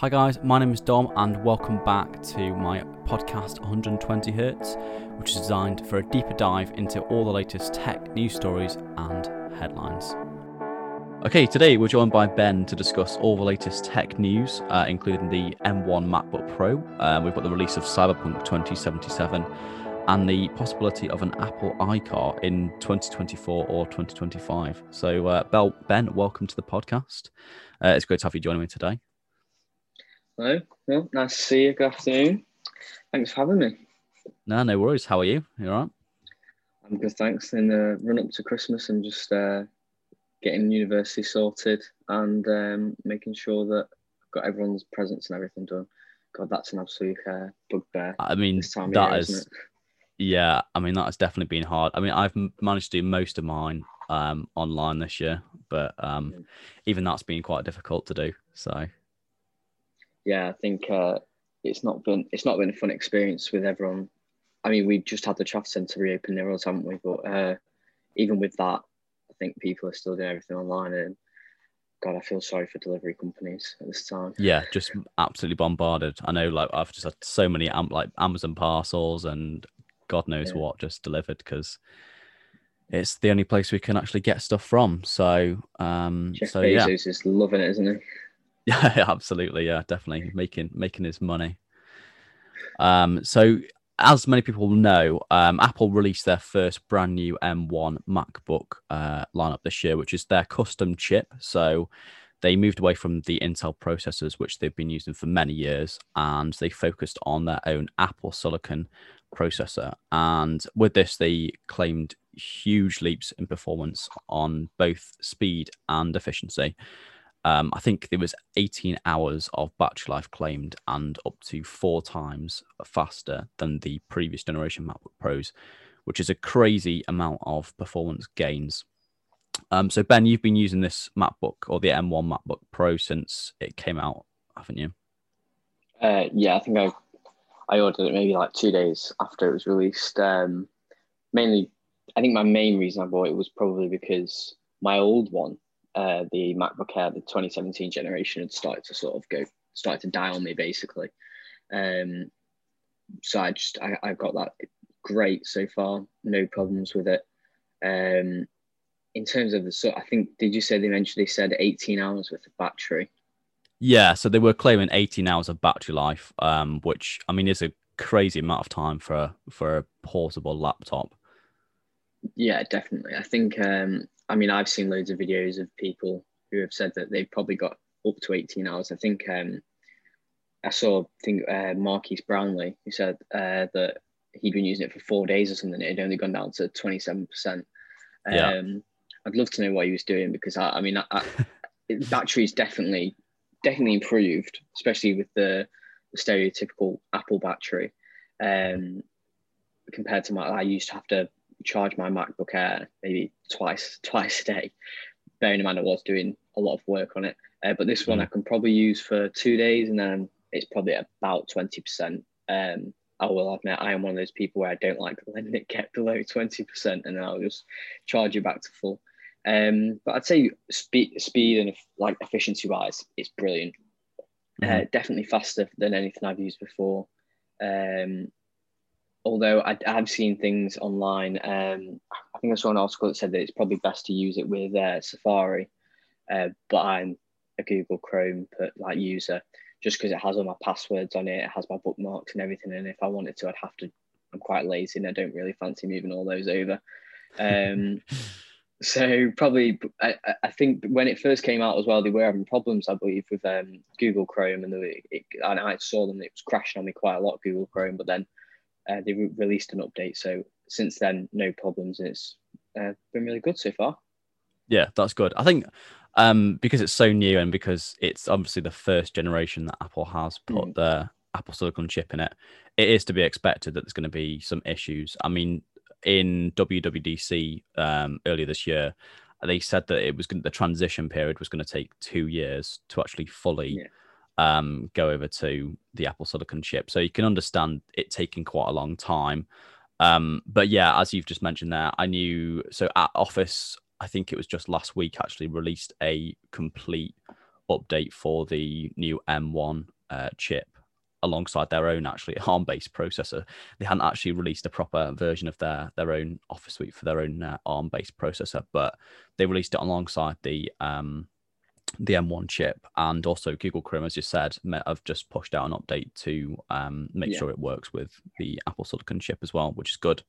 Hi guys, my name is Dom and welcome back to my podcast 120 Hertz, which is designed for a deeper dive into all the latest tech news stories and headlines. Okay, today we're joined by Ben to discuss all the latest tech news, uh, including the M1 MacBook Pro. Uh, we've got the release of Cyberpunk 2077 and the possibility of an Apple iCar in 2024 or 2025. So, uh, Ben, welcome to the podcast. Uh, it's great to have you joining me today. Hello. Well, nice to see you. Good afternoon. Thanks for having me. No, no worries. How are you? You all right? I'm good, thanks. In the run up to Christmas, I'm just uh, getting university sorted and um, making sure that I've got everyone's presents and everything done. God, that's an absolute uh, bugbear. I mean, that year, is, yeah. I mean, that has definitely been hard. I mean, I've managed to do most of mine um, online this year, but um, mm. even that's been quite difficult to do. So yeah, I think uh, it's not been it's not been a fun experience with everyone. I mean, we just had the Trafford Centre reopen near us, haven't we? But uh, even with that, I think people are still doing everything online, and God, I feel sorry for delivery companies at this time. Yeah, just absolutely bombarded. I know, like I've just had so many like Amazon parcels and God knows yeah. what just delivered because it's the only place we can actually get stuff from. So, um, Jeff so Bezos yeah, is loving it, isn't he? Yeah, absolutely. Yeah, definitely making making his money. Um, so as many people know, um, Apple released their first brand new M1 MacBook uh, lineup this year, which is their custom chip. So they moved away from the Intel processors, which they've been using for many years, and they focused on their own Apple Silicon processor. And with this, they claimed huge leaps in performance on both speed and efficiency. Um, I think there was 18 hours of battery life claimed and up to four times faster than the previous generation MacBook Pros, which is a crazy amount of performance gains. Um, so Ben, you've been using this MacBook or the M1 MacBook Pro since it came out, haven't you? Uh, yeah, I think I I ordered it maybe like two days after it was released. Um, mainly, I think my main reason I bought it was probably because my old one uh, the MacBook Air, the 2017 generation, had started to sort of go, started to die on me basically. Um, so I just, I, I got that great so far, no problems with it. Um, in terms of the so I think did you say they mentioned they said 18 hours with of battery? Yeah, so they were claiming 18 hours of battery life, um, which I mean is a crazy amount of time for a, for a portable laptop. Yeah, definitely. I think um, I mean, I've seen loads of videos of people who have said that they've probably got up to 18 hours. I think um, I saw, I think, uh, Marques Brownlee, who said uh, that he'd been using it for four days or something. It had only gone down to 27%. Yeah. Um, I'd love to know what he was doing because I, I mean, I, I, battery's definitely, definitely improved, especially with the, the stereotypical Apple battery. Um, compared to my, I used to have to charge my MacBook Air maybe twice twice a day. Bearing in mind I was doing a lot of work on it, uh, but this one mm. I can probably use for two days, and then it's probably about twenty percent. Um, I will admit I am one of those people where I don't like letting it get below twenty percent, and then I'll just charge it back to full. Um, but I'd say speed, speed and like efficiency wise, it's brilliant. Mm. Uh, definitely faster than anything I've used before. Um, although I, have seen things online, um, I think I saw an article that said that it's probably best to use it with uh, Safari, uh, but I'm a Google Chrome like user just because it has all my passwords on it, it has my bookmarks and everything, and if I wanted to, I'd have to. I'm quite lazy and I don't really fancy moving all those over. Um, so probably, I, I, think when it first came out as well, they were having problems, I believe, with um, Google Chrome, and, the, it, and I saw them. It was crashing on me quite a lot, Google Chrome, but then uh, they re- released an update. So since then, no problems, it's uh, been really good so far. Yeah, that's good. I think um, because it's so new and because it's obviously the first generation that Apple has put mm. the Apple Silicon chip in it, it is to be expected that there's going to be some issues. I mean, in WWDC um, earlier this year, they said that it was going the transition period was going to take two years to actually fully yeah um, go over to the Apple Silicon chip. So you can understand it taking quite a long time. Um, but yeah, as you've just mentioned there, I knew so at Office, I think it was just last week actually released a complete update for the new M1 uh, chip alongside their own actually ARM based processor. They hadn't actually released a proper version of their their own Office suite for their own uh, ARM based processor, but they released it alongside the um, the M1 chip and also Google Chrome, as you said, have just pushed out an update to um, make yeah. sure it works with the Apple Silicon chip as well, which is good.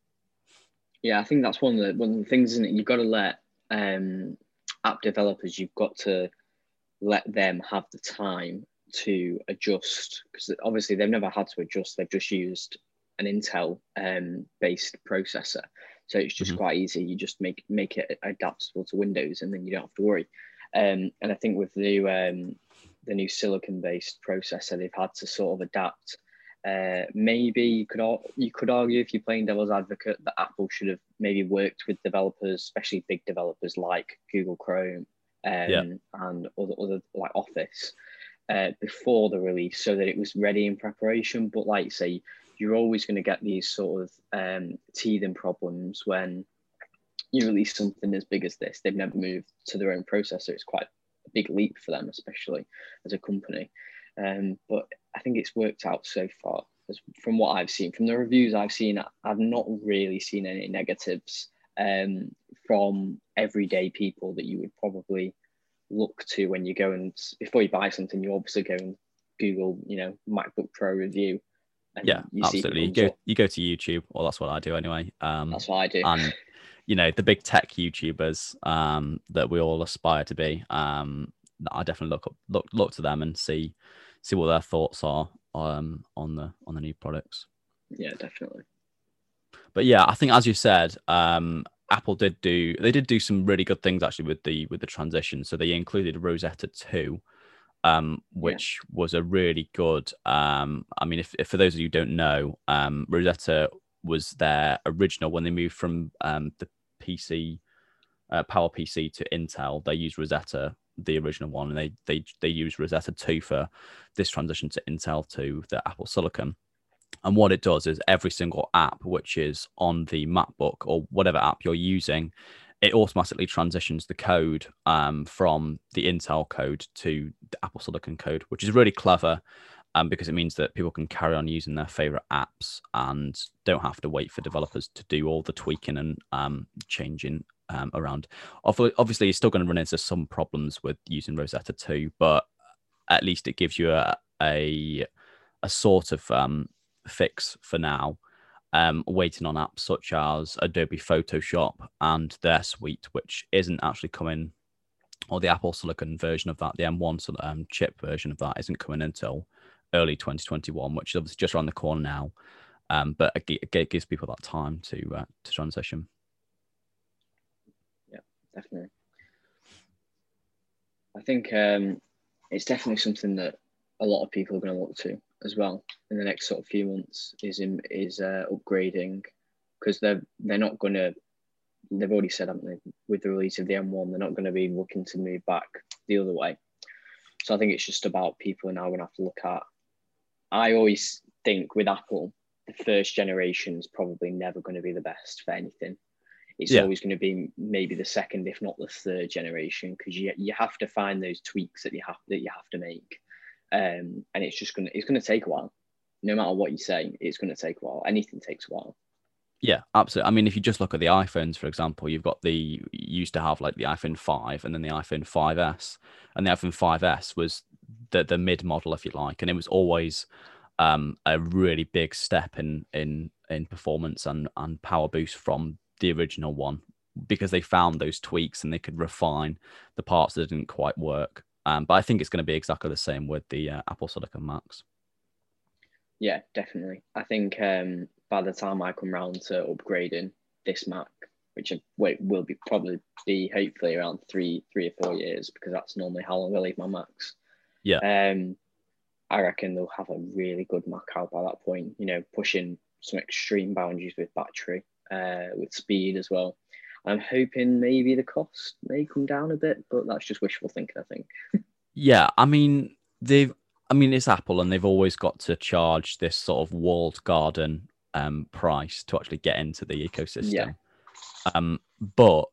Yeah, I think that's one of the one of the things, isn't it? You've got to let um, app developers, you've got to let them have the time to adjust because obviously they've never had to adjust. They've just used an Intel um, based processor, so it's just mm-hmm. quite easy. You just make make it adaptable to Windows, and then you don't have to worry. Um, and I think with the um, the new silicon based processor, they've had to sort of adapt. Uh, maybe you could you could argue if you're playing devil's advocate that Apple should have maybe worked with developers, especially big developers like Google Chrome um, yeah. and other other like Office, uh, before the release so that it was ready in preparation. But like say, you're always going to get these sort of um, teething problems when you release something as big as this. They've never moved to their own processor. It's quite a big leap for them, especially as a company. Um, but I think it's worked out so far. As from what I've seen, from the reviews I've seen, I've not really seen any negatives um, from everyday people that you would probably look to when you go and before you buy something, you obviously go and Google, you know, MacBook Pro review. yeah, you absolutely. You go up. you go to YouTube, or that's what I do anyway. Um, that's what I do. And you know, the big tech YouTubers um, that we all aspire to be. Um, I definitely look up, look look to them and see see what their thoughts are um, on the on the new products. Yeah, definitely. But yeah, I think as you said, um, Apple did do they did do some really good things actually with the with the transition. So they included Rosetta two, um, which yeah. was a really good. Um, I mean, if, if, for those of you who don't know, um, Rosetta was their original when they moved from um, the PC uh, Power PC to Intel. They used Rosetta, the original one, and they they they used Rosetta two for this transition to Intel to the Apple Silicon. And what it does is every single app which is on the MacBook or whatever app you're using, it automatically transitions the code um, from the Intel code to the Apple Silicon code, which is really clever um, because it means that people can carry on using their favorite apps and don't have to wait for developers to do all the tweaking and um, changing um, around. Obviously, you're still going to run into some problems with using Rosetta 2, but at least it gives you a, a, a sort of um, fix for now. Um, waiting on apps such as Adobe Photoshop and their suite, which isn't actually coming, or the Apple Silicon version of that, the M1 um, chip version of that isn't coming until early 2021, which is obviously just around the corner now. Um, but it, gives people that time to uh, to transition. Yeah, definitely. I think um, it's definitely something that a lot of people are going to look to as well in the next sort of few months is in is uh, upgrading because they're they're not going to they've already said haven't they with the release of the M1 they're not going to be looking to move back the other way so I think it's just about people are now going to have to look at I always think with Apple the first generation is probably never going to be the best for anything it's yeah. always going to be maybe the second if not the third generation because you, you have to find those tweaks that you have that you have to make um, and it's just gonna it's gonna take a while. No matter what you say, it's gonna take a while. Anything takes a while. Yeah, absolutely. I mean, if you just look at the iPhones, for example, you've got the used to have like the iPhone 5 and then the iPhone 5S. And the iPhone 5S was the the mid model, if you like, and it was always um, a really big step in in in performance and and power boost from the original one because they found those tweaks and they could refine the parts that didn't quite work. Um, but I think it's going to be exactly the same with the uh, Apple Silicon Macs. Yeah, definitely. I think um, by the time I come round to upgrading this Mac, which will be probably be hopefully around three, three or four years, because that's normally how long I leave my Macs. Yeah. Um, I reckon they'll have a really good Mac out by that point. You know, pushing some extreme boundaries with battery, uh, with speed as well. I'm hoping maybe the cost may come down a bit, but that's just wishful thinking, I think. yeah, I mean they've I mean it's Apple and they've always got to charge this sort of walled garden um, price to actually get into the ecosystem. Yeah. Um, but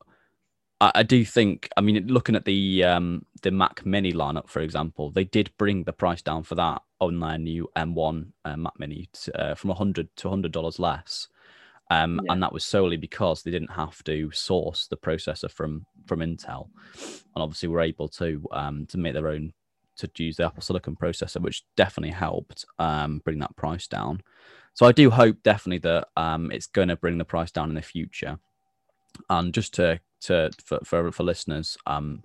I, I do think. I mean, looking at the um, the Mac Mini lineup, for example, they did bring the price down for that on their new M1 uh, Mac Mini to, uh, from 100 to 100 dollars less. Um, yeah. and that was solely because they didn't have to source the processor from from Intel, and obviously were able to um, to make their own to use the Apple Silicon processor, which definitely helped um, bring that price down. So I do hope definitely that um, it's going to bring the price down in the future. And just to to for for, for listeners, um,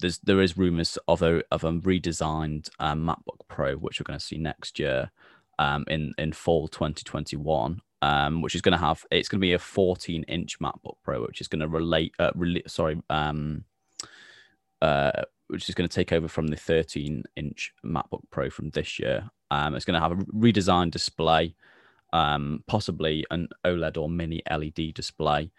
there's there is rumors of a of a redesigned um, MacBook Pro, which we're going to see next year um, in in fall 2021. Um, which is going to have it's going to be a 14 inch MacBook Pro, which is going to relate, uh, sorry, um, uh, which is going to take over from the 13 inch MacBook Pro from this year. Um, it's going to have a redesigned display, um, possibly an OLED or mini LED display,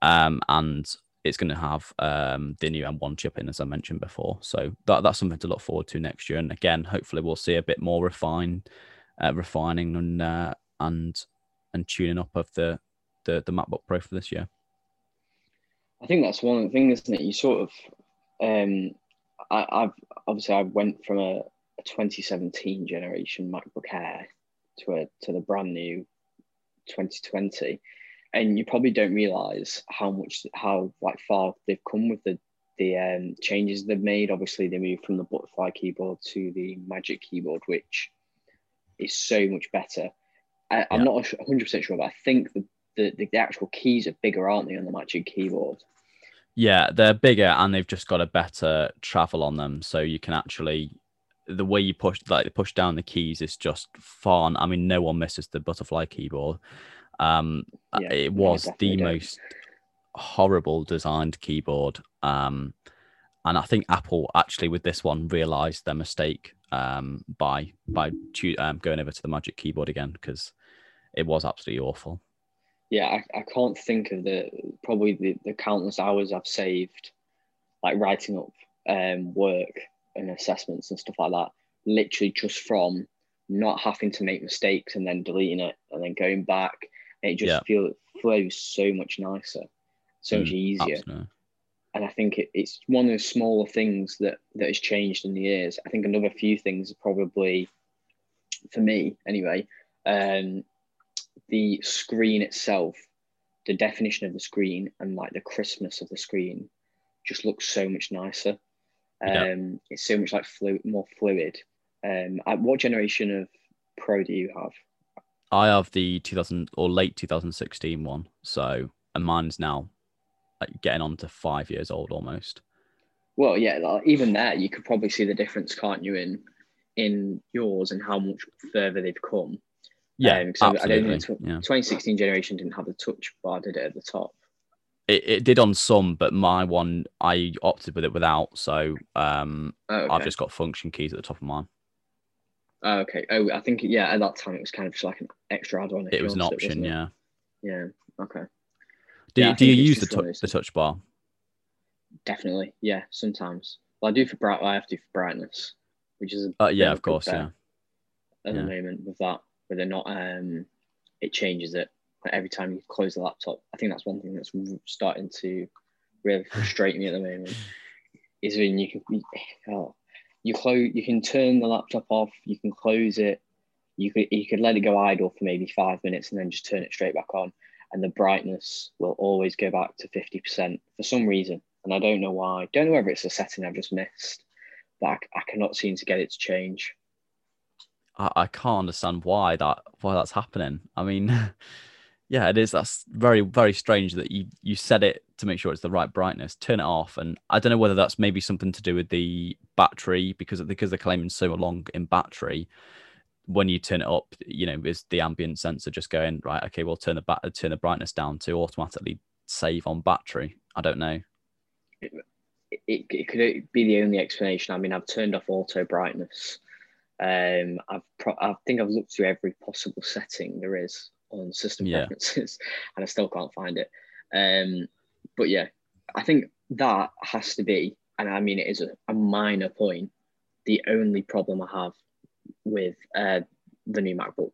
um, and it's going to have um, the new M1 chip in, as I mentioned before. So that, that's something to look forward to next year. And again, hopefully, we'll see a bit more refined, uh, refining and uh, and and tuning up of the, the the MacBook Pro for this year. I think that's one of the things, isn't it? You sort of, um, I, have obviously I went from a, a 2017 generation MacBook Air to a to the brand new 2020, and you probably don't realize how much how like far they've come with the the um, changes they've made. Obviously, they moved from the butterfly keyboard to the magic keyboard, which is so much better. I, am not 100% sure, but I think the, the, the actual keys are bigger, aren't they, on the Magic Keyboard? Yeah, they're bigger and they've just got a better travel on them. So you can actually, the way you push, like push down the keys is just fun. I mean, no one misses the butterfly keyboard. Um, yeah, it was the most horrible designed keyboard. Um, and I think Apple actually with this one realized their mistake um, by by um, going over to the Magic Keyboard again because it was absolutely awful. Yeah, I, I can't think of the probably the, the countless hours I've saved, like writing up um, work and assessments and stuff like that. Literally just from not having to make mistakes and then deleting it and then going back. It just yeah. feels flows so much nicer, so mm, much easier. Absolutely and I think it, it's one of the smaller things that that has changed in the years. I think another few things are probably, for me anyway, um, the screen itself, the definition of the screen, and like the crispness of the screen, just looks so much nicer. Um, yeah. It's so much like flu- more fluid. Um, what generation of Pro do you have? I have the 2000 or late 2016 one, so and mine's now like getting on to five years old almost. Well, yeah, like, even there, you could probably see the difference, can't you, in in yours and how much further they've come. Yeah, um, absolutely. I don't think yeah. 2016 generation didn't have the touch bar, did it, at the top? It, it did on some, but my one I opted with it without, so um, oh, okay. I've just got function keys at the top of mine. Oh, okay. Oh, I think yeah. At that time, it was kind of just like an extra add-on. It was an option, it, yeah. Yeah. Okay. Do, yeah, you, do you use the, touch, the touch bar? Definitely, yeah. Sometimes. Well, I do for bright. I have to do for brightness, which is uh, yeah, of course, yeah. At yeah. the moment, with that, where they're not, um, it changes it like every time you close the laptop. I think that's one thing that's starting to really frustrate me at the moment. Is when you can, oh, you close, you can turn the laptop off, you can close it, you could you could let it go idle for maybe five minutes and then just turn it straight back on and the brightness will always go back to 50% for some reason. And I don't know why. Don't know whether it's a setting I've just missed, but I, I cannot seem to get it to change. I, I can't understand why that why that's happening. I mean, yeah, it is. That's very very strange that you you set it to make sure it's the right brightness, turn it off, and I don't know whether that's maybe something to do with the battery because because they're claiming so long in battery when you turn it up, you know, is the ambient sensor just going right? Okay, we'll turn the bat- turn the brightness down to automatically save on battery. I don't know. It, it, it could be the only explanation. I mean, I've turned off auto brightness. Um, I've pro- I think I've looked through every possible setting there is on system yeah. preferences, and I still can't find it. Um, but yeah, I think that has to be, and I mean, it is a, a minor point. The only problem I have with uh, the new MacBook.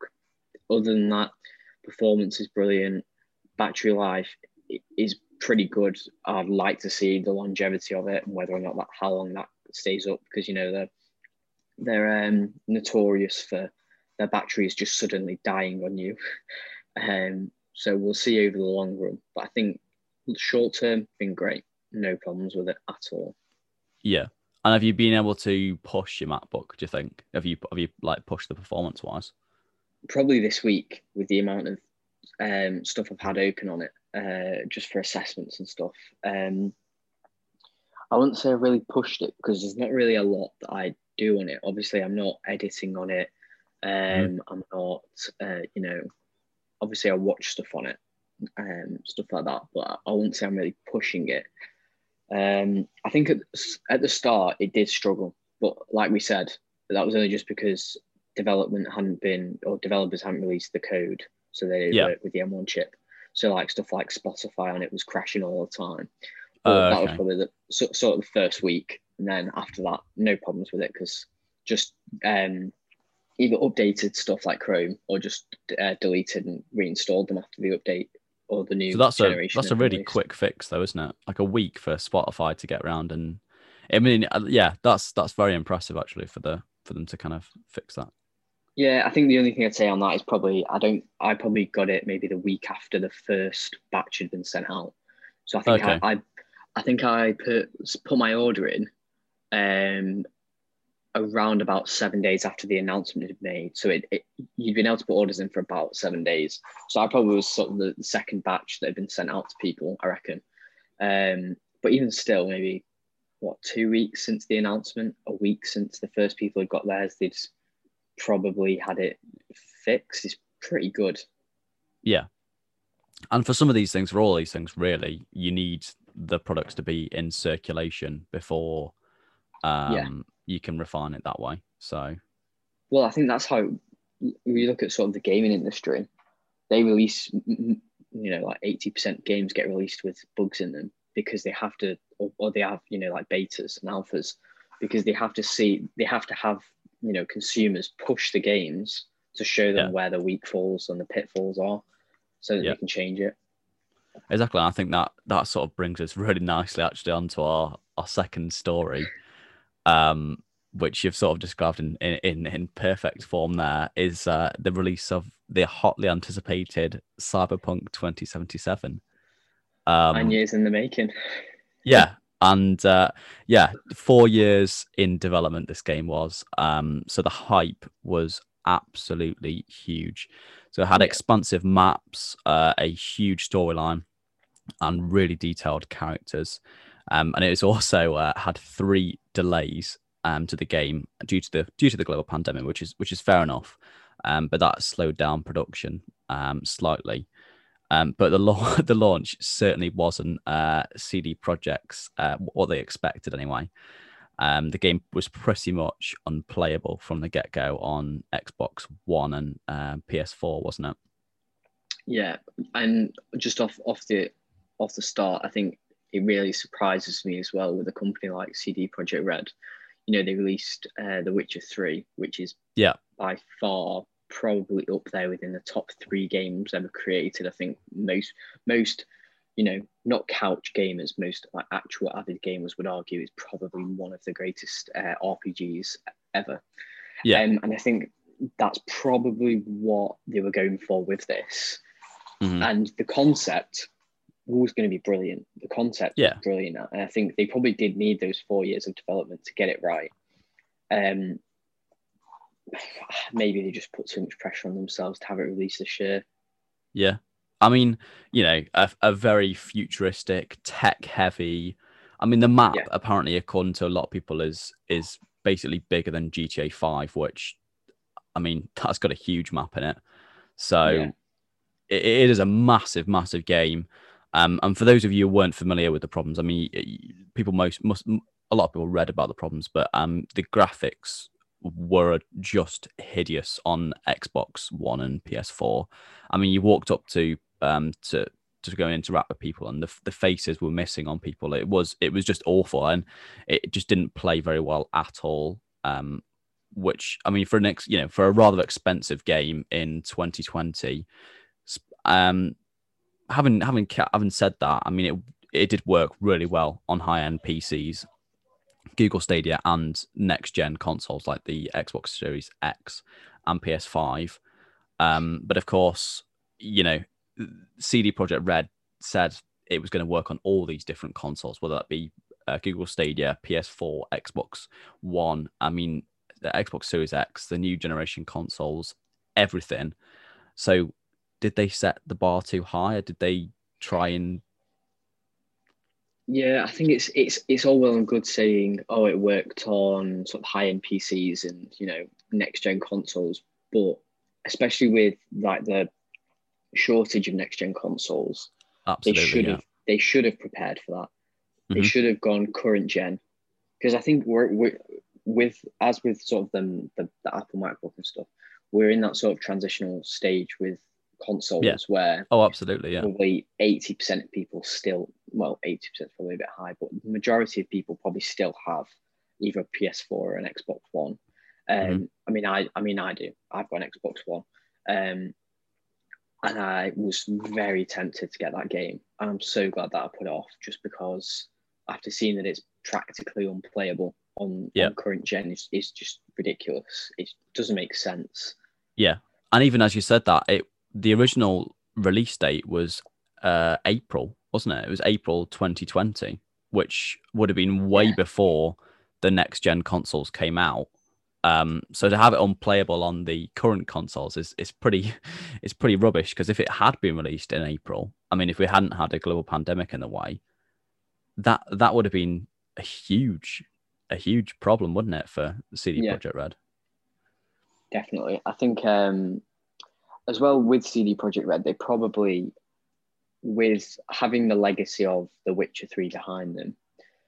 Other than that, performance is brilliant. Battery life is pretty good. I'd like to see the longevity of it and whether or not that how long that stays up because you know they're they're um, notorious for their battery is just suddenly dying on you. Um, so we'll see over the long run. But I think short term, been great. No problems with it at all. Yeah. And have you been able to push your MacBook? Do you think? Have you have you like pushed the performance wise? Probably this week with the amount of um, stuff I've had open on it, uh, just for assessments and stuff. Um, I wouldn't say I really pushed it because there's not really a lot that I do on it. Obviously, I'm not editing on it. Mm-hmm. Um, mm. I'm not, uh, you know, obviously I watch stuff on it, um, stuff like that. But I wouldn't say I'm really pushing it. Um, I think at, at the start it did struggle, but like we said, that was only just because development hadn't been or developers hadn't released the code, so they yeah. worked with the M1 chip. So like stuff like Spotify on it was crashing all the time. Uh, that was probably the sort of the first week, and then after that, no problems with it because just um, either updated stuff like Chrome or just uh, deleted and reinstalled them after the update or the new. So that's a that's a really quick fix, though, isn't it? Like a week for Spotify to get around, and I mean, uh, yeah, that's that's very impressive actually for the for them to kind of fix that. Yeah, I think the only thing I'd say on that is probably I don't I probably got it maybe the week after the first batch had been sent out. So I think okay. I, I I think I put put my order in um, around about seven days after the announcement had been made. So it, it, you'd been able to put orders in for about seven days. So I probably was sort of the, the second batch that had been sent out to people, I reckon. Um, but even still, maybe what two weeks since the announcement, a week since the first people had got theirs, they'd probably had it fixed. Is pretty good. Yeah. And for some of these things, for all these things, really, you need the products to be in circulation before um, yeah. You can refine it that way. So, well, I think that's how we look at sort of the gaming industry. They release, you know, like eighty percent games get released with bugs in them because they have to, or, or they have, you know, like betas and alphas, because they have to see, they have to have, you know, consumers push the games to show them yeah. where the weak falls and the pitfalls are, so that yeah. they can change it. Exactly. I think that that sort of brings us really nicely actually onto our our second story, um, which you've sort of described in in, in perfect form. There is uh, the release of the hotly anticipated Cyberpunk 2077. Um, Nine years in the making. yeah, and uh, yeah, four years in development. This game was. Um, so the hype was absolutely huge. So it had expansive maps, uh, a huge storyline, and really detailed characters. Um, and it was also uh, had three delays um, to the game due to the due to the global pandemic, which is which is fair enough. Um, but that slowed down production um, slightly. Um, but the the launch certainly wasn't uh, CD Projekt's uh, what they expected anyway. Um, the game was pretty much unplayable from the get go on Xbox One and uh, PS4, wasn't it? Yeah, and just off off the off the start, I think it really surprises me as well with a company like CD Projekt Red. You know, they released uh, The Witcher Three, which is yeah by far probably up there within the top three games ever created. I think most most you know, not couch gamers, most like actual avid gamers would argue is probably one of the greatest uh, RPGs ever. Yeah. Um, and I think that's probably what they were going for with this. Mm-hmm. And the concept was going to be brilliant. The concept yeah. was brilliant. And I think they probably did need those four years of development to get it right. Um, maybe they just put too much pressure on themselves to have it released this year. Yeah, I mean, you know, a, a very futuristic, tech heavy. I mean, the map yeah. apparently, according to a lot of people, is is basically bigger than GTA Five, which, I mean, that's got a huge map in it. So, yeah. it, it is a massive, massive game. Um, and for those of you who weren't familiar with the problems, I mean, people most must a lot of people read about the problems, but um, the graphics were just hideous on Xbox One and PS4. I mean, you walked up to um, to to go and interact with people, and the the faces were missing on people. It was it was just awful, and it just didn't play very well at all. Um, which I mean, for an ex, you know, for a rather expensive game in 2020, um, having having having said that, I mean, it it did work really well on high end PCs, Google Stadia, and next gen consoles like the Xbox Series X and PS5. Um, but of course, you know, CD Projekt Red said it was going to work on all these different consoles, whether that be uh, Google Stadia, PS4, Xbox One. I mean, the Xbox Series X, the new generation consoles, everything. So, did they set the bar too high, or did they try and? Yeah, I think it's it's it's all well and good saying, oh, it worked on sort of high end PCs and you know next gen consoles, but especially with like the shortage of next gen consoles, Absolutely, they should yeah. have they should have prepared for that. They Mhm. should have gone current gen, because I think we're, we're with as with sort of them the, the Apple MacBook and stuff, we're in that sort of transitional stage with consoles Yeah. where Oh, absolutely, yeah. probably eighty percent of people still well eighty percent is probably a bit high, but the majority of people probably still have either a PS4 or an Xbox One. Um, Mhm. I mean, I I mean, I do. I've got an Xbox One. Um, and I was very tempted to get that game. And I'm so glad that I put it off just because after seeing that it's practically unplayable on, Yeah. on current gen is, is just ridiculous. It doesn't make sense. Yeah, and even as you said that, it the original release date was uh, April, wasn't it? It was April 2020, which would have been way Yeah. before the next gen consoles came out. Um, so to have it unplayable on the current consoles is is pretty is pretty rubbish because if it had been released in April, I mean, if we hadn't had a global pandemic in the way, that that would have been a huge a huge problem, wouldn't it, for CD Yeah. Projekt Red? Definitely. I think um, as well with CD Projekt Red, they probably, with having the legacy of The Witcher 3 behind them,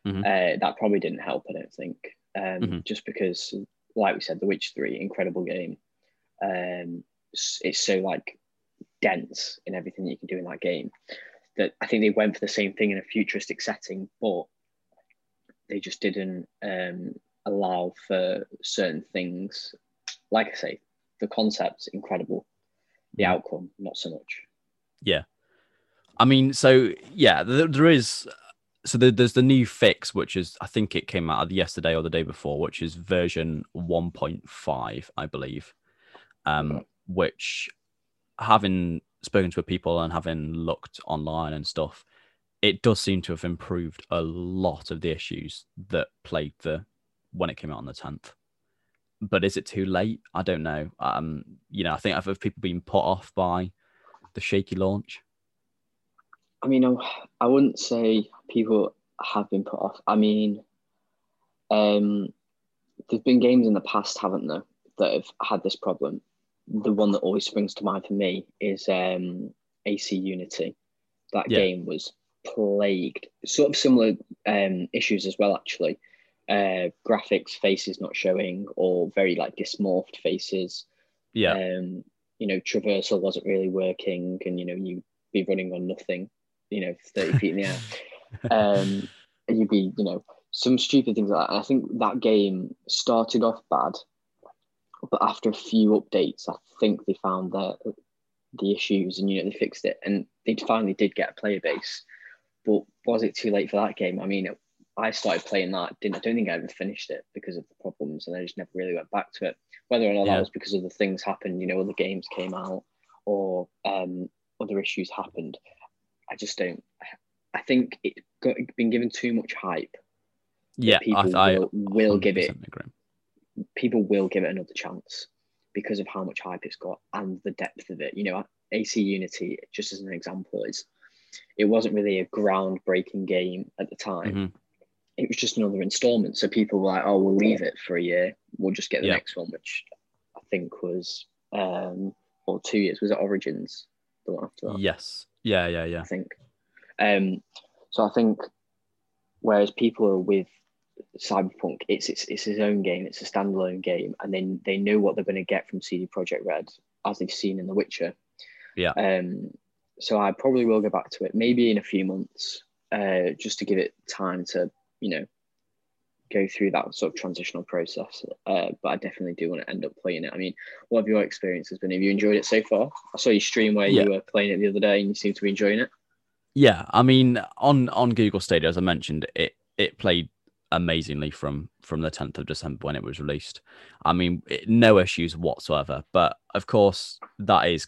Mhm. uh, that probably didn't help, I don't think. Um, Mhm. Just because, like we said, The Witcher 3, incredible game. Um, it's so like dense in everything that you can do in that game that I think they went for the same thing in a futuristic setting, but they just didn't um, allow for certain things. Like I say, the concept's incredible, the outcome not so much. Yeah. I mean, so yeah, there, there is. So there, there's the new fix, which is I think it came out yesterday or the day before, which is version 1.5, I believe. Um, which having spoken to people and having looked online and stuff, it does seem to have improved a lot of the issues that plagued the when it came out on the 10th. But is it too late? I don't know. Um, you know, I think I've have people been put off by the shaky launch. I mean, I- I wouldn't say people have been put off. I mean, um, there's been games in the past, haven't there, that have had this problem. The one that always springs to mind for me is um, AC Unity. That Yeah. game was plagued, sort of similar um, issues as well, actually. Uh, graphics, faces not showing, or very like dismorphed faces Yeah. um, you know, traversal wasn't really working, and you know, you'd be running on nothing, you know, thirty feet in the air. Um, you'd be, you know, some stupid things like that. And I think that game started off bad, but after a few updates, I think they found the the issues, and you know, they fixed it, and they finally did get a player base. But was it too late for that game? I mean, I started playing that. Didn't I don't think I ever finished it because of the problems, and I just never really went back to it. Whether or not Yeah. that was because other things happened, you know, other games came out or um, other issues happened. I just don't. I think it got been given too much hype. yeah, people I, I will, will give it. agree. People will give it another chance because of how much hype it's got and the depth of it. You know, AC Unity, just as an example, is it wasn't really a groundbreaking game at the time. Mhm. It was just another installment. So people were like, "Oh, we'll leave it for a year. We'll just get the Yeah. next one," which I think was um or two years. Was it Origins? The one after that. Yes. Yeah, yeah, yeah. I think. Um, so I think, whereas people are with Cyberpunk, it's it's it's his own game. It's a standalone game, and then they know what they're going to get from CD Projekt Red, as they've seen in The Witcher. Yeah. Um, so I probably will go back to it, maybe in a few months, uh, just to give it time to, you know, go through that sort of transitional process. Uh, but I definitely do want to end up playing it. I mean, what have your experiences been? Have you enjoyed it so far? I saw you stream where Yeah. you were playing it the other day, and you seem to be enjoying it. Yeah, I mean, on on Google Stadia, as I mentioned, it it played amazingly from from the 10th of December when it was released. I mean, it, no issues whatsoever. But of course, that is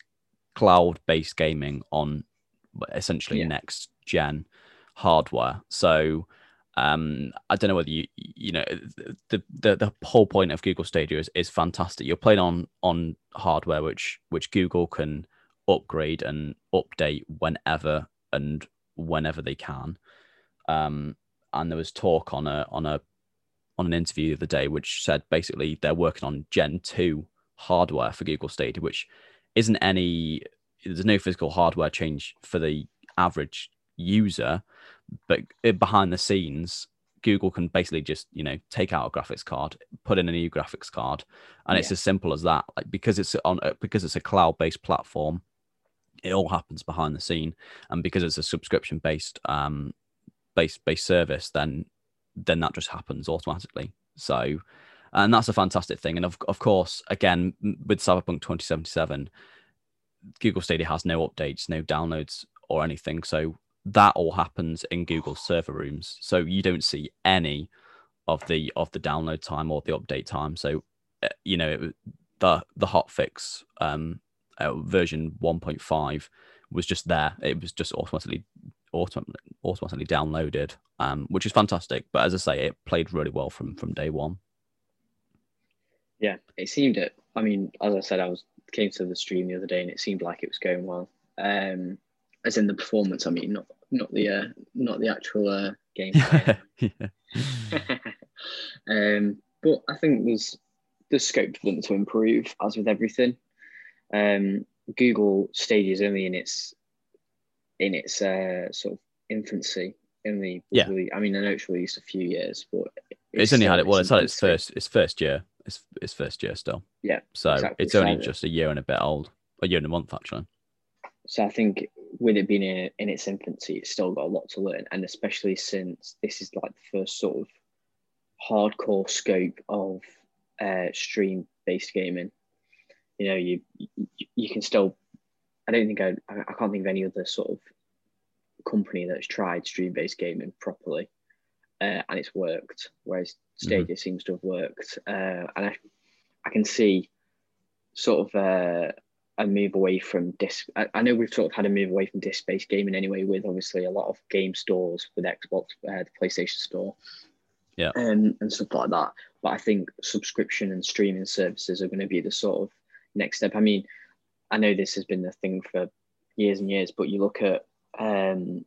cloud based gaming on essentially Yeah. next gen hardware. So um, I don't know whether you you know the, the the whole point of Google Stadia is, is fantastic. You're playing on on hardware which which Google can upgrade and update whenever and whenever they can. Um, and there was talk on a on a on an interview the other day which said basically they're working on Gen two hardware for Google Stadia, which isn't any there's no physical hardware change for the average user, but it- behind the scenes, Google can basically just you know take out a graphics card, put in a new graphics card, and it's as simple as that. Like because it's on because it's a cloud based platform, it all happens behind the scene, and because it's a subscription based um based based service, then then that just happens automatically. So. And that's a fantastic thing. And of, of course, again, with Cyberpunk 2077, Google Stadia has no updates, no downloads or anything. So that all happens in Google server rooms. So you don't see any of the of the download time or the update time. So uh, you know it, the the hotfix um, uh, version 1.5 was just there. It was just automatically autom- automatically downloaded, um, which is fantastic. But as I say, it played really well from from day one. Yeah, it seemed it. I mean, as I said, I was came to the stream the other day, and it seemed like it was going well. Um, as in the performance, I mean, not not the uh, not the actual uh, game. um, but I think there's there's scope for them to improve, as with everything. Um, Google Stadia is only in its in its uh, sort of infancy. Only, Yeah. really- I mean, I know it's released a few years, but it's only had it. Well, it's had its first its first year. It's its first year still. Yeah, So exactly. it's only just a year and a bit old. A year and a month actually. So I think with it being in, in its infancy, it's still got a lot to learn, and especially since this is like the first sort of hardcore scope of uh, stream-based gaming. You know, you you, can still. I don't think I, I can't think of any other sort of company that's tried stream-based gaming properly, uh, and it's worked. Whereas Stadia seems to have worked, uh, and I, I can see sort of uh, a move away from disc. I, I know we've sort of had a move away from disc-based gaming anyway, with obviously a lot of game stores with Xbox, uh, the PlayStation Store, Yeah. um, and stuff like that. But I think subscription and streaming services are going to be the sort of next step. I mean, I know this has been the thing for years and years, but you look at um,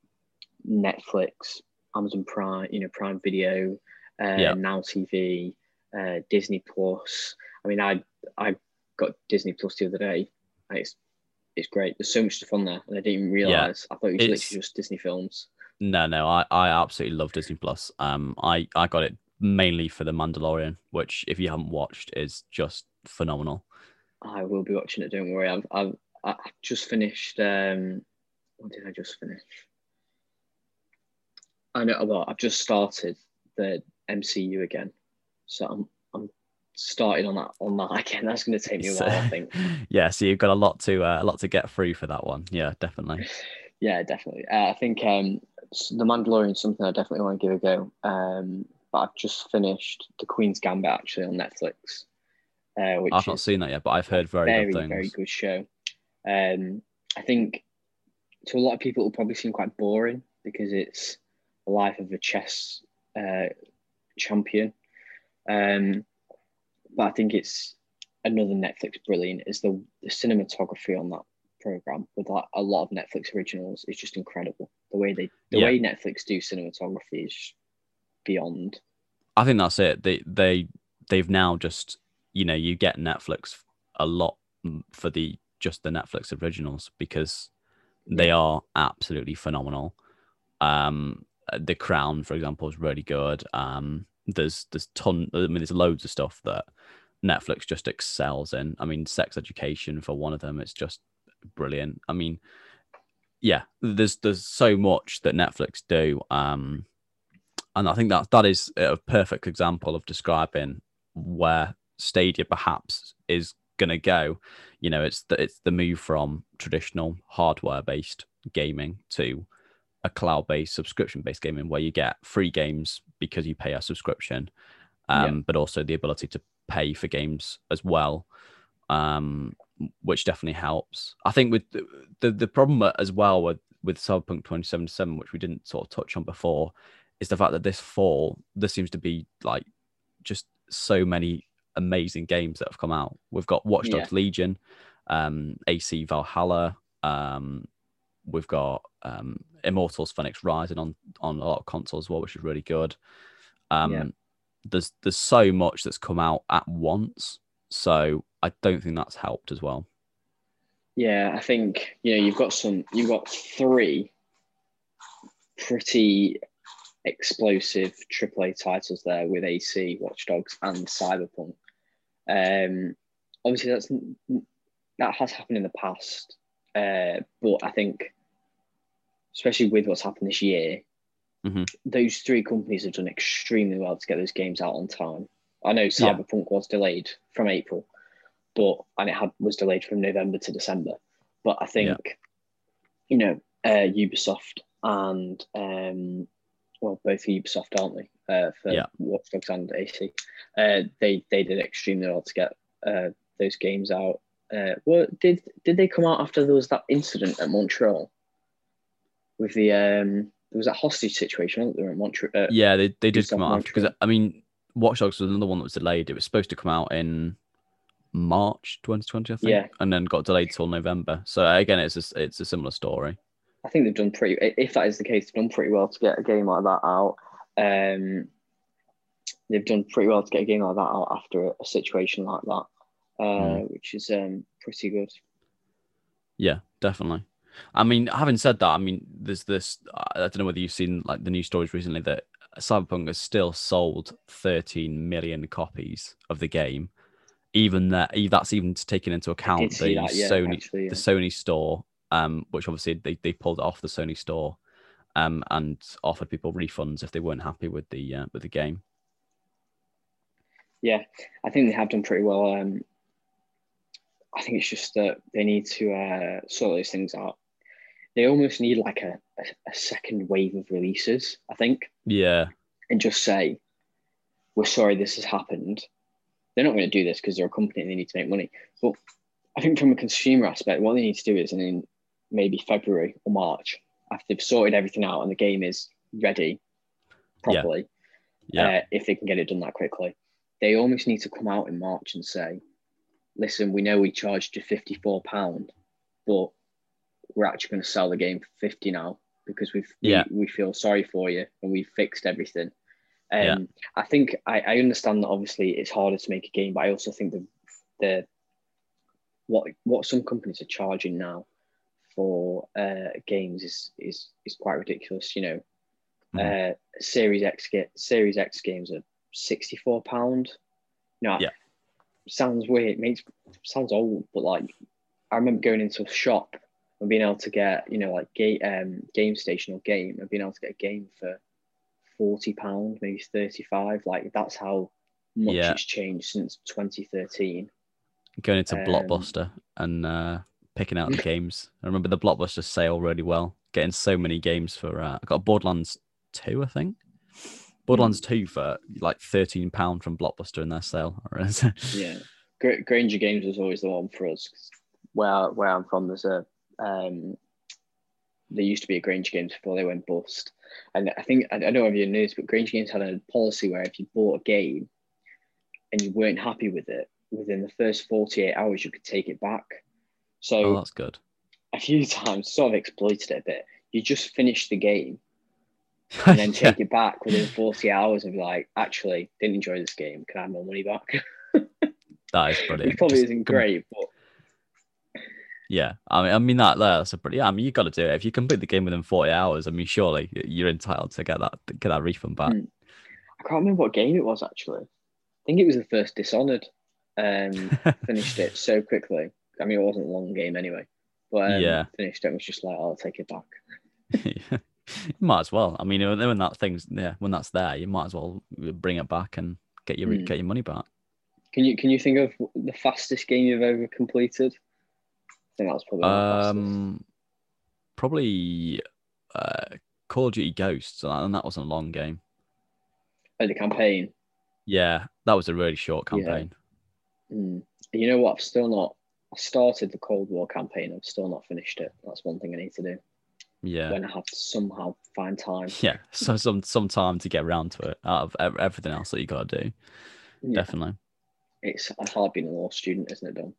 Netflix, Amazon Prime, you know, Prime Video, uh, Yeah. Now TV, uh, Disney Plus. I mean, I I got Disney Plus the other day. It's it's great. There's so much stuff on there, and I didn't even realize. I thought it was literally just Disney films. No, no, I, I absolutely love Disney Plus. Um, I, I got it mainly for The Mandalorian, which if you haven't watched is just phenomenal. I will be watching it. Don't worry. I've I've, I've just finished. Um, what did I just finish? I know. Well, I've just started the MCU again, so I'm I'm starting on that on that again. That's going to take me a while, I think. yeah, so you've got a lot to uh, a lot to get through for that one. Yeah, definitely. Yeah, definitely. Uh, I think um, the Mandalorian is something I definitely want to give a go. Um, but I've just finished the Queen's Gambit actually on Netflix, uh, which I've not seen that yet, but I've heard very, very good things. very good show. Um, I think to a lot of people it will probably seem quite boring because it's the life of a chess uh, champion. Um, but I think it's another Netflix brilliant is the, the cinematography on that program with like a lot of Netflix originals is just incredible. The way they the Yeah. way Netflix do cinematography is beyond. I think that's it. They they they've now just you know you get Netflix a lot for the just the Netflix originals because they are absolutely phenomenal. Um, The Crown, for example, is really good. Um, there's there's ton. I mean, there's loads of stuff that Netflix just excels in. I mean, Sex Education for one of them, it's just brilliant. I mean, yeah, there's there's so much that Netflix do. Um, and I think that that is a perfect example of describing where Stadia perhaps is going to go. You know, it's the it's the move from traditional hardware based gaming to a cloud-based subscription-based gaming where you get free games because you pay a subscription, um, Yeah. but also the ability to pay for games as well, um, which definitely helps. I think with the the, the problem as well with with Cyberpunk 2077, which we didn't sort of touch on before, is the fact that this fall there seems to be like just so many amazing games that have come out. We've got Watch Yeah. Legion, um, AC Valhalla, um, we've got um, Immortals Fenyx Rising on on a lot of consoles as well, which is really good. Um, Yeah. There's there's so much that's come out at once, so I don't think that's helped as well. Yeah, I think you know you've got some. You've got three pretty explosive AAA titles there with AC, Watch Dogs, and Cyberpunk. Um, obviously, that's that has happened in the past, uh, but I think, especially with what's happened this year, Mhm. those three companies have done extremely well to get those games out on time. I know Yeah. Cyberpunk was delayed from April, but and it had was delayed from November to December. But I think, you know, uh, Ubisoft and um, well, both Ubisoft, aren't they? Uh, for Yeah. Watch Dogs and AC, uh, they they did extremely well to get uh, those games out. Uh, well, did did they come out after there was that incident at Montreal with the um? There was that hostage situation, wasn't there, in Montreal? Uh, Yeah, they, they did come out after because I mean, Watch Dogs was another one that was delayed. It was supposed to come out in March 2020, I think, Yeah. and then got delayed till November. So again, it's a, it's a similar story. I think they've done pretty. If that is the case, they've done pretty well to get a game like that out. Um, they've done pretty well to get a game like that out after a, a situation like that, uh, Mm. which is um, pretty good. Yeah, definitely. I mean, having said that, I mean, there's this. I don't know whether you've seen like the news stories recently that Cyberpunk has still sold 13 million copies of the game. Even that, that's even taken into account the that, yeah, Sony, actually, yeah. the Sony store, um, which obviously they, they pulled it off the Sony store, um, and offered people refunds if they weren't happy with the uh, with the game. Yeah, I think they have done pretty well. Um, I think it's just that they need to uh, sort those things out. They almost need like a, a, a second wave of releases, I think. Yeah, and just say, "We're sorry this has happened." They're not going to do this because they're a company and they need to make money. But I think from a consumer aspect, what they need to do is in maybe February or March, after they've sorted everything out and the game is ready properly, yeah, uh, if they can get it done that quickly, they almost need to come out in March and say, "Listen, we know we charged you fifty-four pound, but we're actually going to sell the game for fifty now because we've Yeah. we, we feel sorry for you and we've fixed everything." Um, Yeah. I think I, I understand that obviously it's harder to make a game, but I also think the the what what some companies are charging now for uh, games is is is quite ridiculous. You know, Mhm. uh, Series X ga- Series X games are sixty four pound. No, Yeah. sounds weird. Makes sounds old, but like I remember going into a shop and being able to get you know like game um, Gamestation or game and being able to get a game for forty pound, maybe thirty five. Like that's how much Yeah. it's changed since twenty thirteen. going into um, Blockbuster and uh, picking out the games. I remember the Blockbuster sale really well, getting so many games for. Uh, I got Borderlands two, I think. Borderlands Hmm. two for like thirteen pound from Blockbuster in their sale. Yeah, Gra- Granger Games was always the one for us Where where I'm from, there's a um, there used to be a Grange Games before they went bust, and I think I, don't know if you knew this, but Grange Games had a policy where if you bought a game and you weren't happy with it within the first 48 hours, you could take it back. So oh, that's good. a few times, sort of exploited it a bit. You just finish the game and then Yeah, take it back within 40 hours and be like, actually, didn't enjoy this game. Can I have my money back? that is brilliant. Which probably Just isn't com- great, but Yeah, I mean, I mean that that's a pretty. Yeah, I mean, you got to do it if you complete the game within forty hours. I mean, surely you're entitled to get that get that refund back. Hmm. I can't remember what game it was actually. I think it was the first Dishonored. Um, finished it so quickly. I mean, it wasn't a long game anyway, but um, Yeah. finished it. and was just like, I'll take it back. you might as well. I mean, when that thing's yeah, when that's there, you might as well bring it back and get your Hmm. get your money back. Can you can you think of the fastest game you've ever completed? Think that was probably. Um, probably uh, Call of Duty Ghosts, and that wasn't a long game. Oh, the campaign. Yeah, that was a really short campaign. Yeah. Mm. You know what? I've still not. I started the Cold War campaign. I've still not finished it. That's one thing I need to do. Yeah. When I have to somehow find time. Yeah. So some some time to get around to it out of everything else that you got to do. Yeah. Definitely. It's hard being a law student, isn't it, Dom?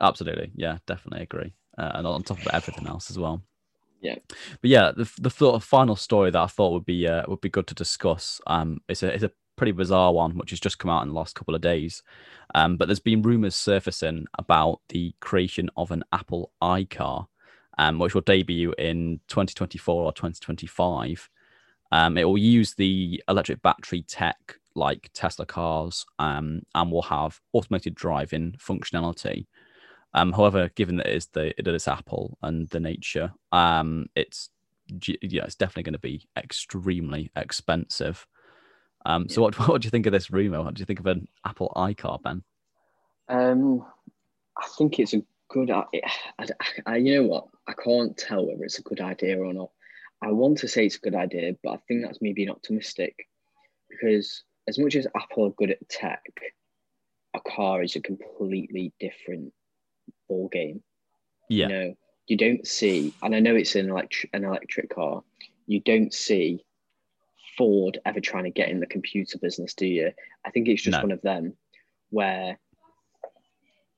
Absolutely. Yeah, definitely agree. Uh, and on top of everything else as well. Yeah. But yeah, the the of final story that I thought would be uh, would be good to discuss um is a is a pretty bizarre one which has just come out in the last couple of days. Um, but there's been rumors surfacing about the creation of an Apple iCar, um, which will debut in 2024 or 2025. Um, it will use the electric battery tech like Tesla cars um, and will have automated driving functionality. Um, however, given that it is the it is Apple and the nature, um, it's yeah, it's definitely going to be extremely expensive. Um, so what what do you think of this rumor? What do you think of an Apple iCar, Ben? Um, I think it's a good. I, I, you know what? I can't tell whether it's a good idea or not. I want to say it's a good idea, but I think that's me being optimistic because as much as Apple are good at tech, a car is a completely different ball game. Yeah. You know, you don't see, and I know it's an electric an electric car. You don't see Ford ever trying to get in the computer business, do you? I think it's just no. one of them where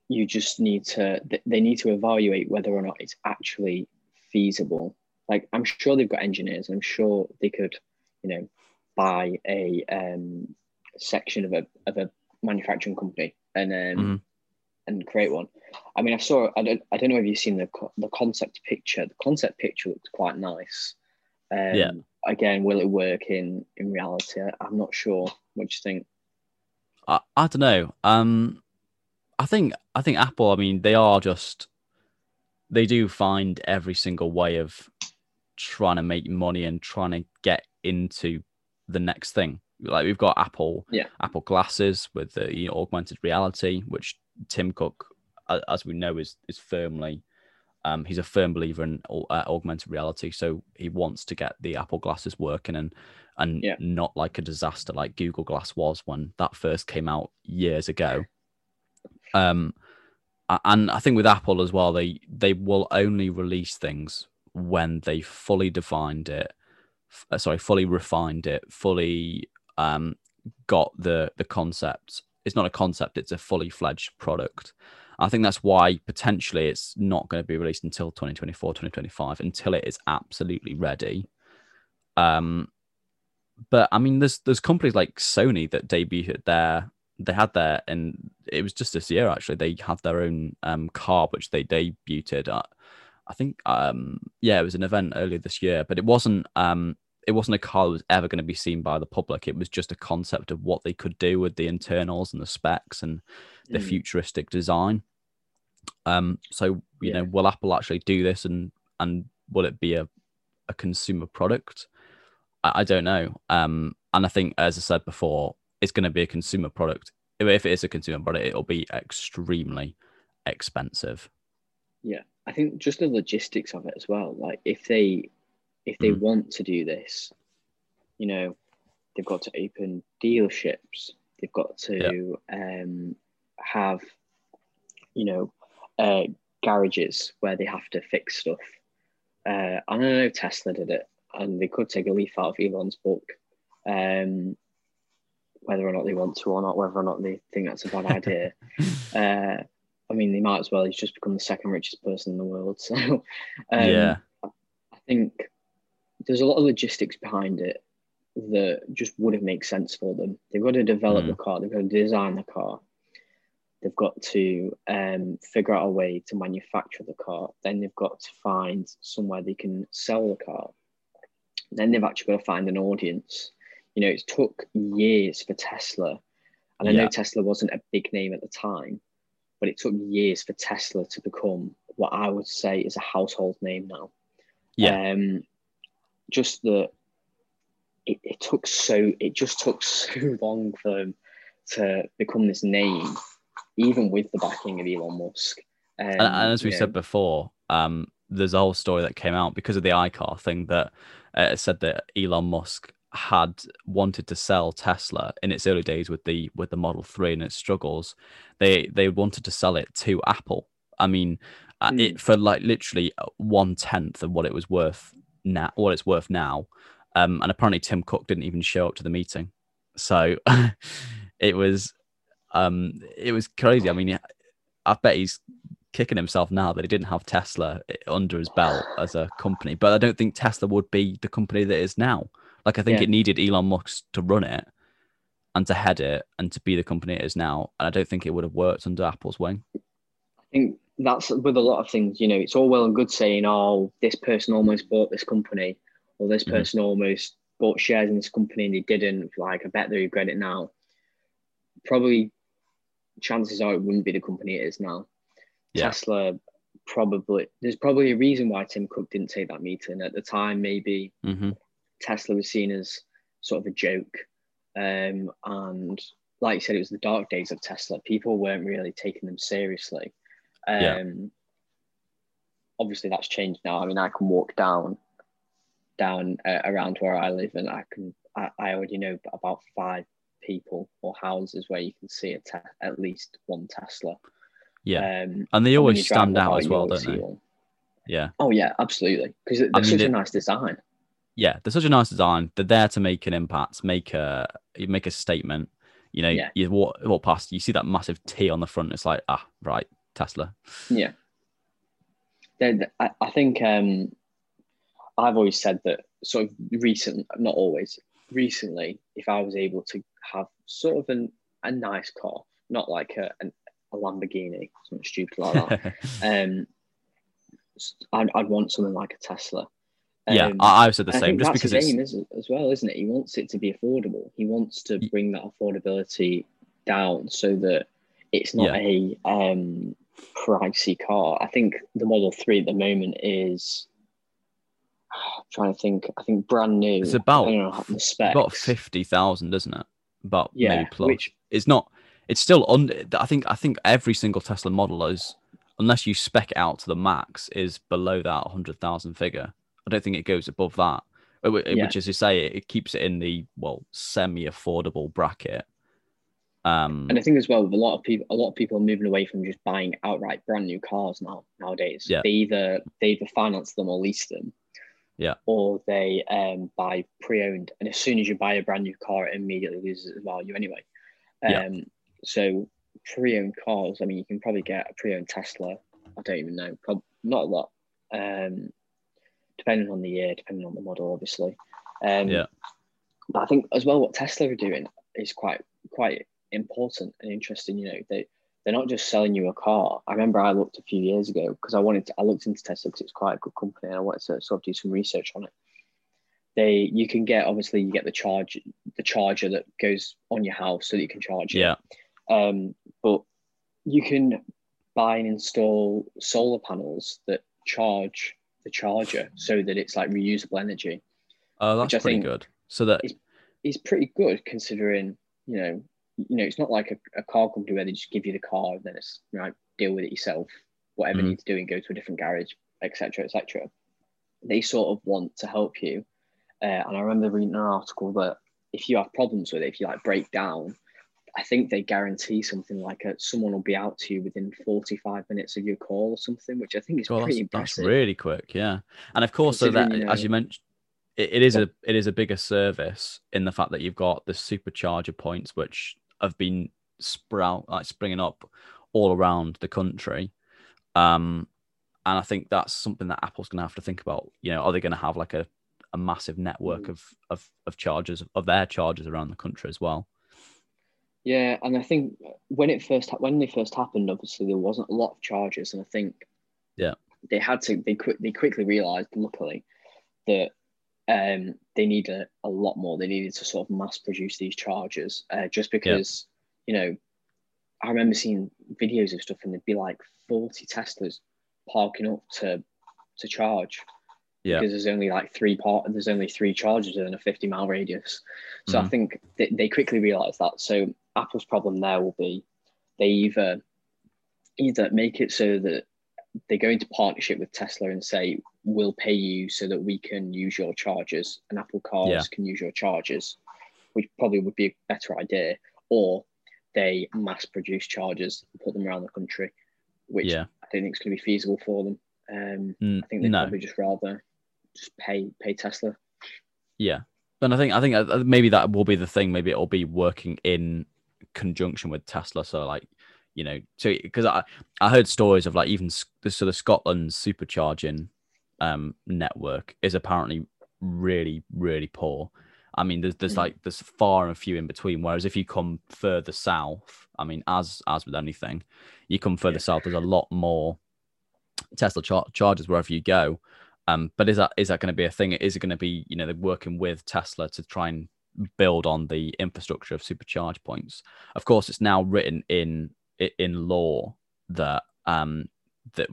you just need to they need to evaluate whether or not it's actually feasible. Like I'm sure they've got engineers. I'm sure they could, you know, buy a um, section of a of a manufacturing company and um, mm-hmm and create one. I mean, I saw. I don't. I don't know if you've seen the the concept picture. The concept picture looks quite nice. Um, yeah. Again, will it work in in reality? I'm not sure. What do you think? I, I don't know. Um, I think I think Apple. I mean, they are just they do find every single way of trying to make money and trying to get into the next thing. Like we've got Apple, yeah. Apple glasses with the you know, augmented reality, which Tim Cook, as we know, is is firmly um, he's a firm believer in uh, augmented reality, so he wants to get the Apple glasses working and and yeah. not like a disaster like Google Glass was when that first came out years ago. Um, and I think with Apple as well, they they will only release things when they fully defined it, uh, sorry, fully refined it, fully um, got the the concept it's not a concept; it's a fully fledged product. I think that's why potentially it's not going to be released until 2024, 2025, until it is absolutely ready. Um, but I mean, there's there's companies like Sony that debuted their they had their and it was just this year actually they had their own um car which they debuted at I think um yeah it was an event earlier this year but it wasn't um it wasn't a car that was ever going to be seen by the public. It was just a concept of what they could do with the internals and the specs and the mm. futuristic design. Um, so you yeah. know, will Apple actually do this and and will it be a, a consumer product? I, I don't know. Um, and I think, as I said before, it's going to be a consumer product. If it is a consumer product, it'll be extremely expensive. Yeah, I think just the logistics of it as well. Like if they if they mm. want to do this, you know, they've got to open dealerships. They've got to um, have, you know, uh, garages where they have to fix stuff. Uh, I don't know Tesla did it, and they could take a leaf out of Elon's book. Um, whether or not they want to or not, whether or not they think that's a bad idea. uh, I mean, they might as well. He's just become the second richest person in the world. So, um, yeah, I think there's a lot of logistics behind it that just wouldn't make sense for them. They've got to develop mm. the car, they've got to design the car, they've got to um, figure out a way to manufacture the car. Then they've got to find somewhere they can sell the car. Then they've actually got to find an audience. You know, it took years for Tesla, and I yeah. know Tesla wasn't a big name at the time, but it took years for Tesla to become what I would say is a household name now. Yeah. Um, just that it, it took so it just took so long for them to become this name, even with the backing of Elon Musk. Um, and, and, as we said know, before, um, there's a whole story that came out because of the iCar thing that uh, said that Elon Musk had wanted to sell Tesla in its early days with the with the Model 3 and its struggles. They they wanted to sell it to Apple. I mean, mm. it for like literally one tenth of what it was worth now, what it's worth now. Um, and apparently Tim Cook didn't even show up to the meeting, so it was um, it was crazy. I mean, I bet he's kicking himself now that he didn't have Tesla under his belt as a company. But I don't think Tesla would be the company that is now. Like I think yeah. it needed Elon Musk to run it and to head it and to be the company it is now. And I don't think it would have worked under Apple's wing. I think that's with a lot of things. You know, it's all well and good saying, "Oh, this person almost bought this company," or "This mm-hmm. person almost bought shares in this company and they didn't." Like, I bet they regret it now. Probably, chances are it wouldn't be the company it is now. Yeah. Tesla probably there's probably a reason why Tim Cook didn't take that meeting at the time. Maybe mm-hmm. Tesla was seen as sort of a joke, um, and like you said, it was the dark days of Tesla. People weren't really taking them seriously. Um, yeah. Obviously, that's changed now. I mean, I can walk down down uh, around where I live, and I can I, I already know about five people or houses where you can see a te- at least one Tesla. Yeah, um, and they always stand out as well, don't they? One. Yeah. Oh yeah, absolutely. Because they're I mean, such they, a nice design. Yeah, they're such a nice design. They're there to make an impact, make a make a statement. You know, yeah. you walk, walk past, you see that massive T on the front. It's like, ah, right, Tesla. Yeah. I, I think um, I've always said that sort of recent, not always, recently, if I was able to have sort of an, a nice car, not like a, an, a Lamborghini, something stupid like that. um, I'd, I'd want something like a Tesla. Um, yeah, I, I said the same. Just because it's aim is, as well, isn't it? He wants it to be affordable. He wants to bring that affordability down so that it's not yeah. a um, pricey car. I think the Model Three at the moment is. I'm trying to think. I think brand new. It's about know, about fifty thousand, isn't it? About yeah, maybe plus. Which, it's not it's still under. I think I think every single Tesla model is, unless you spec it out to the max, is below that hundred thousand figure. I don't think it goes above that. Uh, which, yeah. as you say, it keeps it in the well semi-affordable bracket. Um, and I think as well, with a lot of people, a lot of people are moving away from just buying outright brand new cars now. Nowadays, yeah. they either they either finance them or lease them, yeah, or they um, buy pre-owned. And as soon as you buy a brand new car, it immediately loses value anyway. Um, yeah. So pre-owned cars, I mean, you can probably get a pre-owned Tesla. I don't even know, probably not a lot. Um, depending on the year, depending on the model, obviously. Um, yeah. But I think as well, what Tesla are doing is quite quite important and interesting. You know, they they're not just selling you a car. I remember I looked a few years ago because I wanted to. I looked into Tesla because it's quite a good company, and I wanted to sort of do some research on it. They you can get obviously you get the charge the charger that goes on your house so that you can charge it. Yeah. Um, but you can buy and install solar panels that charge the charger so that it's like reusable energy. Oh, that's pretty good. So that is, is pretty good considering you know you know it's not like a, a, car company where they just give you the car and then it's you know, deal with it yourself. Whatever mm. needs doing, go to a different garage, etc., etc. They sort of want to help you. Uh, and I remember reading an article that if you have problems with it, if you like break down, I think they guarantee something like a, someone will be out to you within 45 minutes of your call or something, which I think is well, pretty that's, impressive. That's really quick, yeah. And of course, so that you know, as you mentioned, it, it is a it is a bigger service in the fact that you've got the supercharger points, which have been sprout like springing up all around the country. Um, and I think that's something that Apple's going to have to think about. You know, are they going to have like a, a massive network mm. of, of of chargers of their chargers around the country as well? Yeah, and I think when it first when they first happened, obviously there wasn't a lot of charges, and I think yeah they had to they quick they quickly realised, luckily, that um, they needed a, a, lot more. They needed to sort of mass produce these chargers, uh, just because yeah. you know I remember seeing videos of stuff, and there'd be like forty Teslas parking up to to charge. Yeah. Because there's only like three part there's only three chargers in a 50 mile radius. So mm-hmm. I think they, they quickly realized that. So Apple's problem there will be they either either make it so that they go into partnership with Tesla and say, we'll pay you so that we can use your chargers and Apple cars Yeah. can use your chargers, which probably would be a better idea. Or they mass produce chargers and put them around the country, which Yeah. I don't think is going to be feasible for them. Um, N- I think they'd no. probably just rather just pay pay Tesla. Yeah, and I think I think uh, maybe that will be the thing. Maybe it'll be working in conjunction with Tesla. So like, you know, so because I I heard stories of like even the sort of Scotland's supercharging um network is apparently really really poor. I mean, there's there's Mm. like there's far and few in between. Whereas if you come further south, I mean, as as with anything, you come further Yeah. south, there's a lot more Tesla char- chargers wherever you go. Um, but is that is that going to be a thing? Is it going to be you know they're working with Tesla to try and build on the infrastructure of supercharge points? Of course, it's now written in in law that um that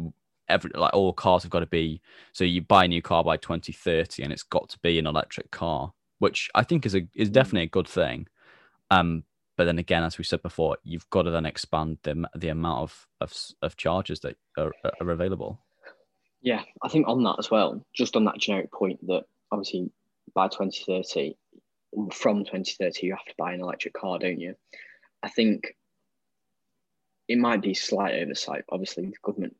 every like all cars have got to be so you buy a new car by 2030 and it's got to be an electric car, which I think is a is definitely a good thing. Um, but then again, as we said before, you've got to then expand the the amount of of, of chargers that are, are available. Yeah, I think on that as well, just on that generic point that obviously by 2030, from 2030, you have to buy an electric car, don't you? I think it might be slight oversight. Obviously, the government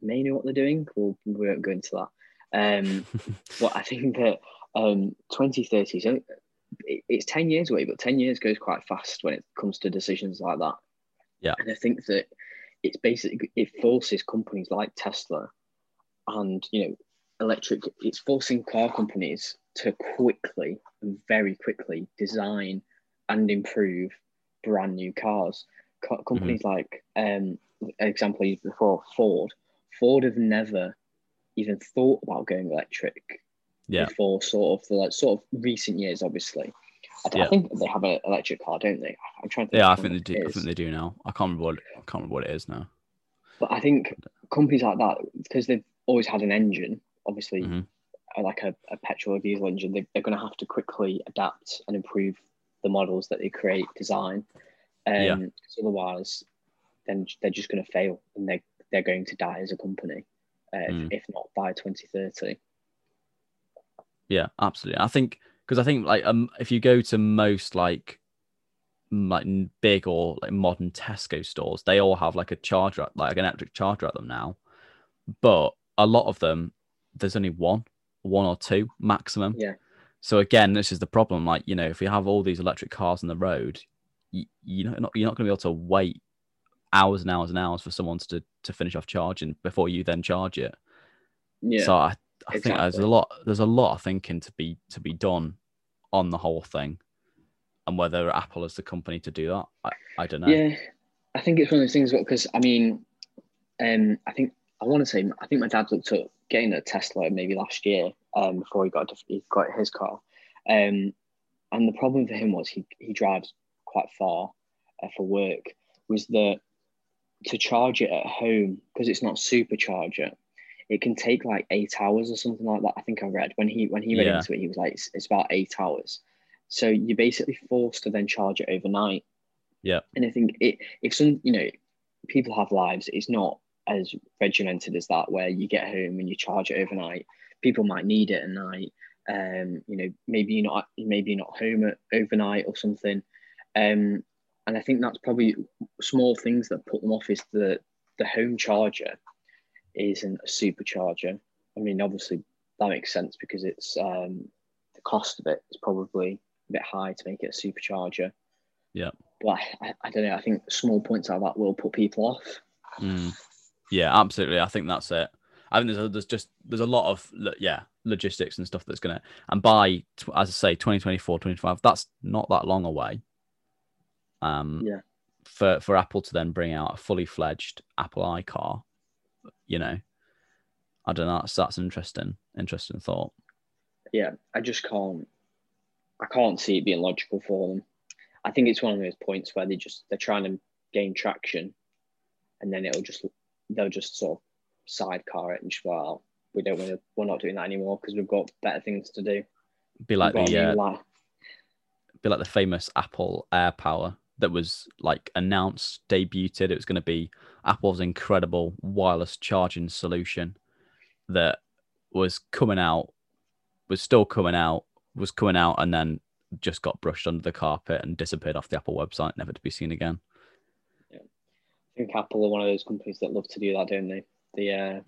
may know what they're doing. We'll, we won't go into that. Um, but I think that um, 2030 is only, it, it's 10 years away, but 10 years goes quite fast when it comes to decisions like that. Yeah. And I think that it's basically, it forces companies like Tesla and, you know, electric, it's forcing car companies to quickly, very quickly design and improve brand new cars. Co- companies like, um, example I used before, Ford. Ford have never even thought about going electric Yeah. before sort of the like sort of recent years, obviously. I, I think they have an electric car, don't they? I'm trying to think Yeah, I think they do. I think they do now. I can't remember what I can't remember what it is now. But I think companies like that, because they've always had an engine, obviously, Mhm. uh, like a, a petrol or diesel engine, they, they're going to have to quickly adapt and improve the models that they create, design. Um, Yeah. otherwise, then they're just going to fail and they they're going to die as a company, uh, if- Mm. if not by 2030. Yeah, absolutely. I think because I think like um if you go to most like like big or like modern Tesco stores, they all have like a charger, like an electric charger at them now. But a lot of them, there's only one, one or two maximum. Yeah. So again, this is the problem. Like you know, if you have all these electric cars on the road, you, you're not you're not going to be able to wait hours and hours and hours for someone to to finish off charging before you then charge it. Yeah. So I, I think there's a lot there's a lot of thinking to be to be done on the whole thing, and whether Apple is the company to do that, I, I don't know. Yeah, I think it's one of those things because I mean, um, I think I want to say I think my dad looked at getting a Tesla maybe last year um, before he got he got his car, um, and the problem for him was he he drives quite far uh, for work was that to charge it at home because it's not supercharger. It can take like eight hours or something like that. I think I read when he when he read Yeah. into it, he was like, it's, it's about eight hours. So you're basically forced to then charge it overnight. Yeah. And I think it if some you know people have lives, it's not as regimented as that where you get home and you charge it overnight. People might need it at night. Um, you know, maybe you're not maybe you're not home at overnight or something. Um, and I think that's probably small things that put them off is the the home charger isn't a supercharger. I mean, obviously that makes sense because it's um, the cost of it is probably a bit high to make it a supercharger. Yeah. But I, I don't know. I think small points like that will put people off. Mm. Yeah, absolutely. I think that's it. I think there's there's just there's a lot of yeah logistics and stuff that's gonna and by as I say 2024 2025 that's not that long away. Um, Yeah. For for Apple to then bring out a fully fledged Apple iCar, you know, I don't know. That's that's an interesting interesting thought. Yeah, I just can't. I can't see it being logical for them. I think it's one of those points where they just they're trying to gain traction, and then it'll just they'll just sort of sidecar it and just well, we don't want to. We're not doing that anymore because we've got better things to do. Be like We've the uh, be like the famous Apple AirPower that was like announced, debuted. It was going to be Apple's incredible wireless charging solution that was coming out, was still coming out, was coming out, and then just got brushed under the carpet and disappeared off the Apple website, never to be seen again. Yeah. I think Apple are one of those companies that love to do that, don't they? They uh,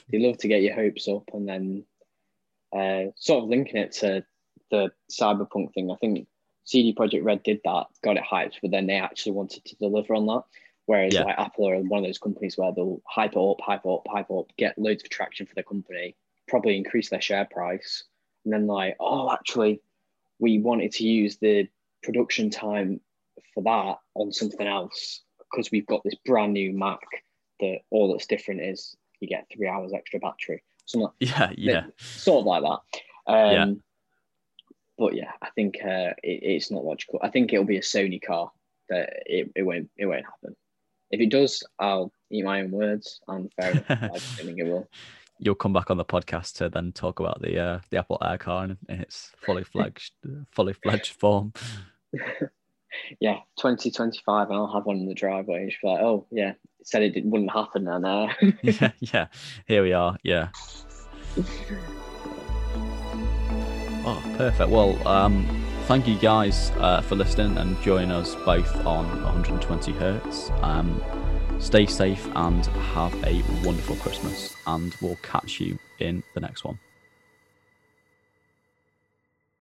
they love to get your hopes up and then uh, sort of linking it to the cyberpunk thing. I think CD Projekt Red did that, got it hyped, but then they actually wanted to deliver on that. Whereas Yeah. like Apple are one of those companies where they'll hype it up, hype it up, hype it up, get loads of traction for the company, probably increase their share price, and then like, oh, actually, we wanted to use the production time for that on something else because we've got this brand new Mac that all that's different is you get three hours extra battery, something like Yeah, yeah, sort of like that. Um, Yeah. But yeah, I think uh, it, it's not logical. I think it'll be a Sony car that it, it won't it won't happen. If it does, I'll eat my own words. And fair enough. I think it will. You'll come back on the podcast to then talk about the uh, the Apple Air car in, in its fully fledged fully fledged form. Yeah, 2025, and I'll have one in the driveway. And she'll be like, oh, yeah, it said it didn't, wouldn't happen. And uh, yeah, yeah. Here we are. Yeah. Oh, perfect. Well, um, thank you guys uh, for listening and joining us both on 120 hertz. Um, stay safe and have a wonderful Christmas, and we'll catch you in the next one.